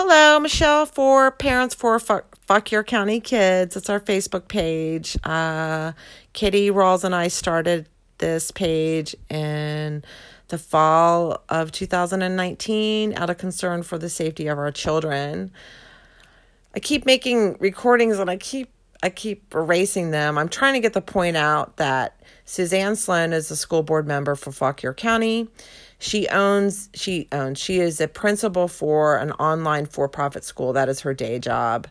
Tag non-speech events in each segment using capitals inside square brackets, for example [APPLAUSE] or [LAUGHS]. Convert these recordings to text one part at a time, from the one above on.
Hello, Michelle for Parents for Fuck, Fauquier County Kids. It's our Facebook page. Uh, Kitty Rawls and I started this page in the fall of 2019 out of concern for the safety of our children. I keep making recordings and I keep I keep erasing them. I'm trying to get the point out that Suzanne Sloan is a school board member for Fauquier County. She owns she owns she is a principal for an online for-profit school. That is her day job.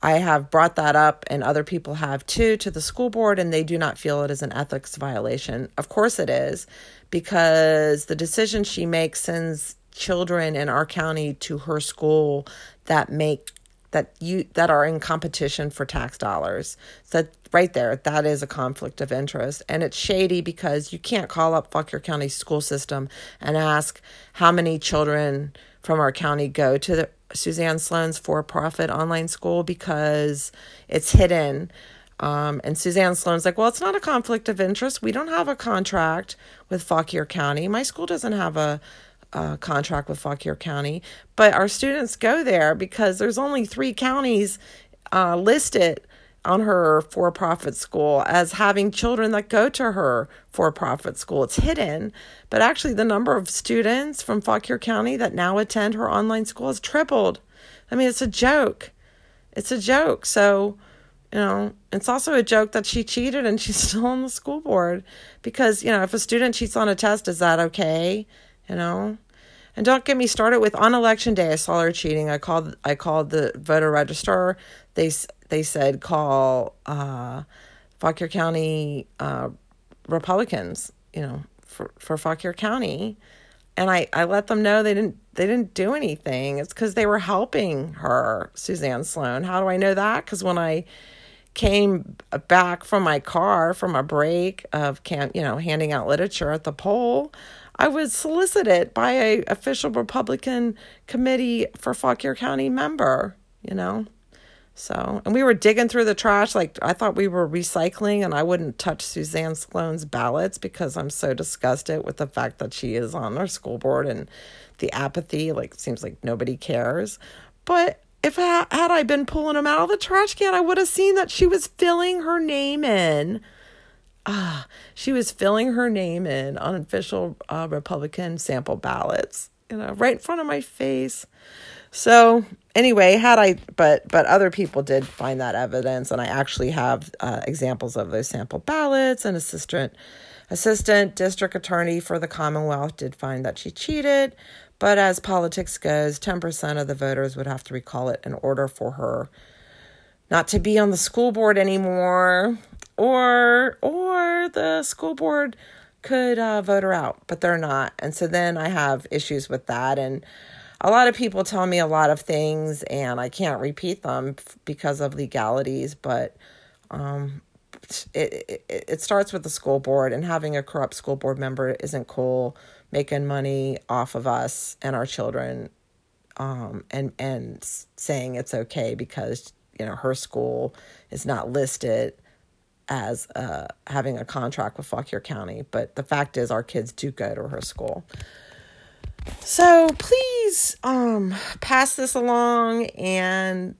I have brought that up and other people have too to the school board and they do not feel it is an ethics violation. Of course it is because the decision she makes sends children in our county to her school that make that you that are in competition for tax dollars. So right there, that is a conflict of interest. And it's shady because you can't call up Fauquier County school system and ask how many children from our county go to the Suzanne Sloan's for profit online school because it's hidden. Um, and Suzanne Sloan's like, well, it's not a conflict of interest. We don't have a contract with Fauquier County. My school doesn't have a uh, contract with Fauquier County, but our students go there because there's only three counties uh, listed on her for profit school as having children that go to her for profit school. It's hidden, but actually, the number of students from Fauquier County that now attend her online school has tripled. I mean, it's a joke. It's a joke. So, you know, it's also a joke that she cheated and she's [LAUGHS] still on the school board because, you know, if a student cheats on a test, is that okay? You know. And don't get me started with on election day. I saw her cheating. I called. I called the voter registrar. They they said call uh, Fauquier County uh, Republicans. You know, for for Fauquier County, and I I let them know they didn't they didn't do anything. It's because they were helping her, Suzanne Sloan. How do I know that? Because when I came back from my car from a break of camp, you know, handing out literature at the poll, I was solicited by a official Republican committee for Fauquier County member, you know. So, and we were digging through the trash like I thought we were recycling, and I wouldn't touch Suzanne Sloan's ballots because I'm so disgusted with the fact that she is on our school board and the apathy. Like, seems like nobody cares. But if I, had I been pulling them out of the trash can, I would have seen that she was filling her name in. Ah, she was filling her name in on official uh, Republican sample ballots, you know, right in front of my face. So anyway, had I, but but other people did find that evidence, and I actually have uh, examples of those sample ballots. And assistant assistant district attorney for the Commonwealth did find that she cheated. But as politics goes, 10% of the voters would have to recall it in order for her not to be on the school board anymore or or the school board could uh, vote her out, but they're not. And so then I have issues with that and a lot of people tell me a lot of things and I can't repeat them because of legalities, but um, it, it, it starts with the school board and having a corrupt school board member isn't cool. Making money off of us and our children um, and and saying it's okay because you know her school is not listed as uh, having a contract with Fauquier County, but the fact is our kids do go to her school. So please um, pass this along and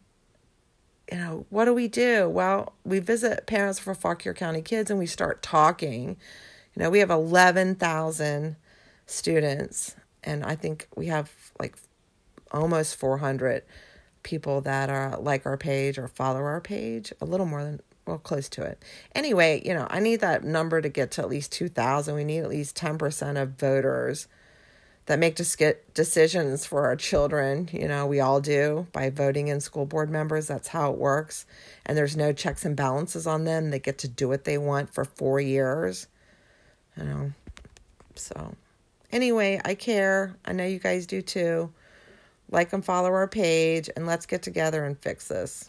you know, what do we do? Well, we visit parents for Fauquier County kids and we start talking. You know, we have 11,000 students, and I think we have like almost 400 people that are like our page or follow our page, a little more than well, close to it. Anyway, you know, I need that number to get to at least 2,000. We need at least 10% of voters that make get decisions for our children. You know, we all do by voting in school board members. That's how it works. And there's no checks and balances on them. They get to do what they want for four years. You know, so Anyway, I care. I know you guys do too. Like and follow our page, and let's get together and fix this.